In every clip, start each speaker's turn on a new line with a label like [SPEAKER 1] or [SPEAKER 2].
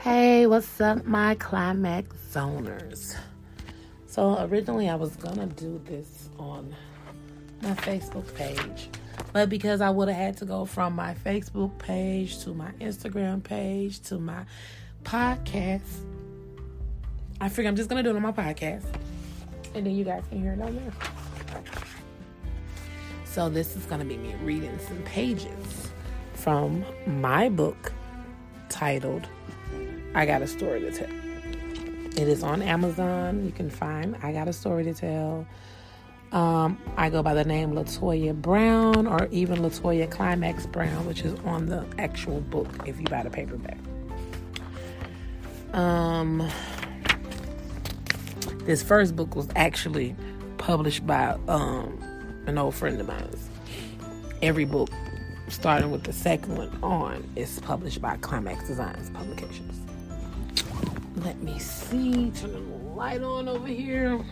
[SPEAKER 1] Hey, what's up, my climax zoners? So, originally, I was gonna do this on my Facebook page, but because I would have had to go from my Facebook page to my Instagram page to my podcast, I figure I'm just gonna do it on my podcast, and then you guys can hear it on there. So, this is gonna be me reading some pages from my book titled I Got a Story to Tell. It is on Amazon. You can find I Got a Story to Tell. Um, I go by the name Latoya Brown or even Latoya Climax Brown, which is on the actual book if you buy the paperback. Um, this first book was actually published by um, an old friend of mine. Every book, starting with the second one on, is published by Climax Designs Publications. Let me see. Turn the light on over here.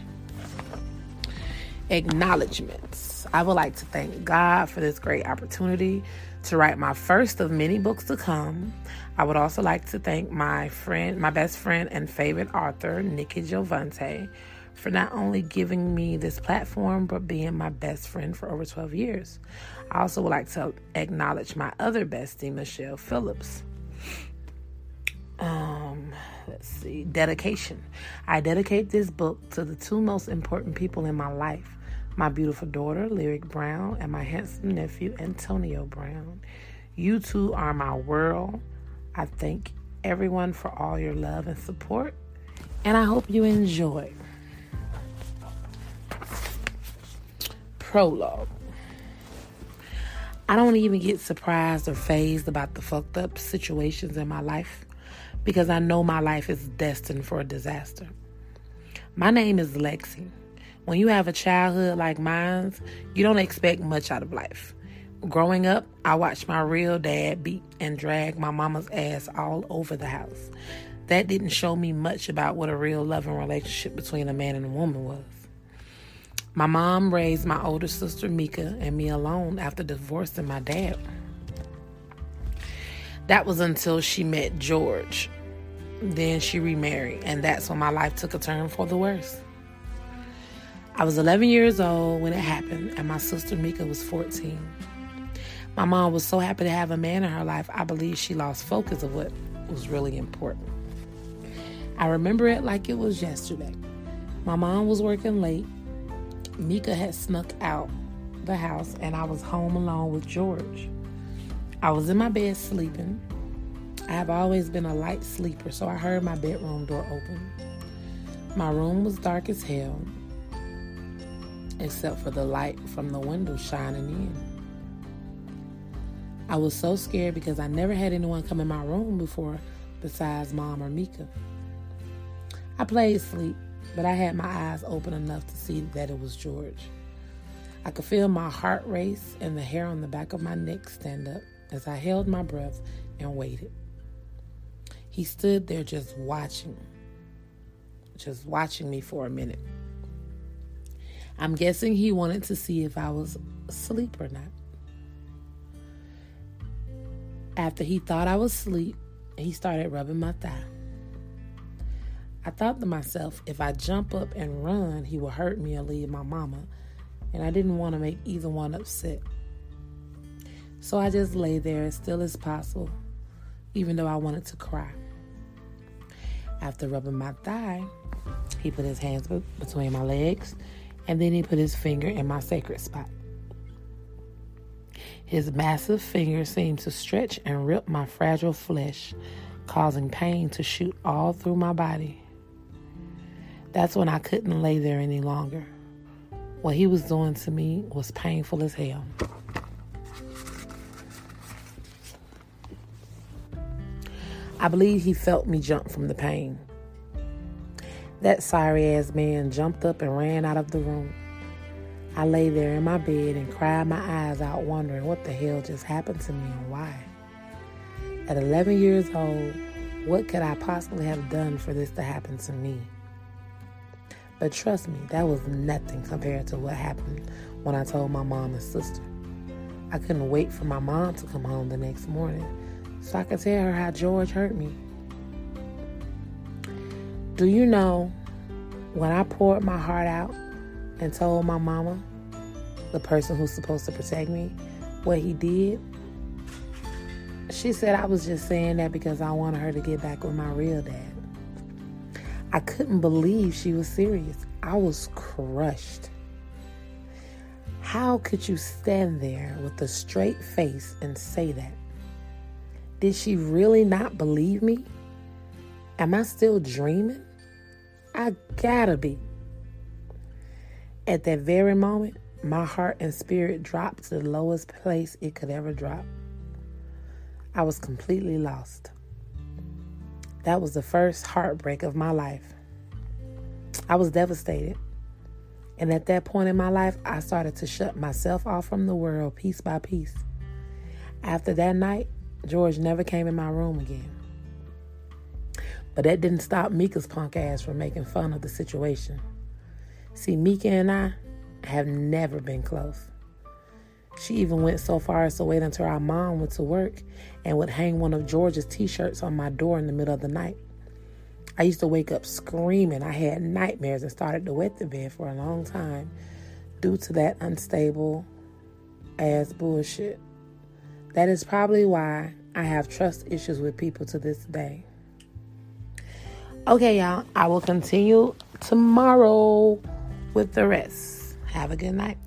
[SPEAKER 1] Acknowledgements. I would like to thank God for this great opportunity to write my first of many books to come. I would also like to thank my friend, my best friend and favorite author, Nikki Giovante, for not only giving me this platform, but being my best friend for over 12 years. I also would like to acknowledge my other bestie, Michelle Phillips. Um, see, dedication. I dedicate this book to the two most important people in my life my beautiful daughter, Lyric Brown, and my handsome nephew, Antonio Brown. You two are my world. I thank everyone for all your love and support, and I hope you enjoy. Prologue. I don't even get surprised or fazed about the fucked up situations in my life because I know my life is destined for a disaster. My name is Lexi. When you have a childhood like mine, you don't expect much out of life. Growing up, I watched my real dad beat and drag my mama's ass all over the house. That didn't show me much about what a real loving relationship between a man and a woman was. My mom raised my older sister Mika and me alone after divorcing my dad. That was until she met George. Then she remarried, and that's when my life took a turn for the worse. I was 11 years old when it happened, and my sister Mika was 14. My mom was so happy to have a man in her life, I believe she lost focus of what was really important. I remember it like it was yesterday. My mom was working late. Mika had snuck out the house, and I was home alone with George. I was in my bed sleeping. I have always been a light sleeper, so I heard my bedroom door open. My room was dark as hell, except for the light from the window shining in. I was so scared because I never had anyone come in my room before besides mom or Mika. I played sleep, but I had my eyes open enough to see that it was George. I could feel my heart race and the hair on the back of my neck stand up as I held my breath and waited. He stood there just watching, just watching me for a minute. I'm guessing he wanted to see if I was asleep or not. After he thought I was asleep, he started rubbing my thigh. I thought to myself, if I jump up and run, he will hurt me or leave my mama, and I didn't want to make either one upset. So I just lay there as still as possible, even though I wanted to cry. After rubbing my thigh, he put his hands between my legs and then he put his finger in my sacred spot. His massive finger seemed to stretch and rip my fragile flesh, causing pain to shoot all through my body. That's when I couldn't lay there any longer. What he was doing to me was painful as hell. I believe he felt me jump from the pain. That sorry ass man jumped up and ran out of the room. I lay there in my bed and cried my eyes out, wondering what the hell just happened to me and why. At 11 years old, what could I possibly have done for this to happen to me? But trust me, that was nothing compared to what happened when I told my mom and sister. I couldn't wait for my mom to come home the next morning so I could tell her how George hurt me. Do you know when I poured my heart out and told my mama, the person who's supposed to protect me, what he did? She said I was just saying that because I wanted her to get back with my real dad. I couldn't believe she was serious. I was crushed. How could you stand there with a straight face and say that? Did she really not believe me? Am I still dreaming? I gotta be. At that very moment, my heart and spirit dropped to the lowest place it could ever drop. I was completely lost. That was the first heartbreak of my life. I was devastated. And at that point in my life, I started to shut myself off from the world piece by piece. After that night, George never came in my room again. But that didn't stop Mika's punk ass from making fun of the situation. See, Mika and I have never been close. She even went so far as to wait until our mom went to work and would hang one of George's t shirts on my door in the middle of the night. I used to wake up screaming. I had nightmares and started to wet the bed for a long time due to that unstable ass bullshit. That is probably why I have trust issues with people to this day. Okay, y'all, I will continue tomorrow with the rest. Have a good night.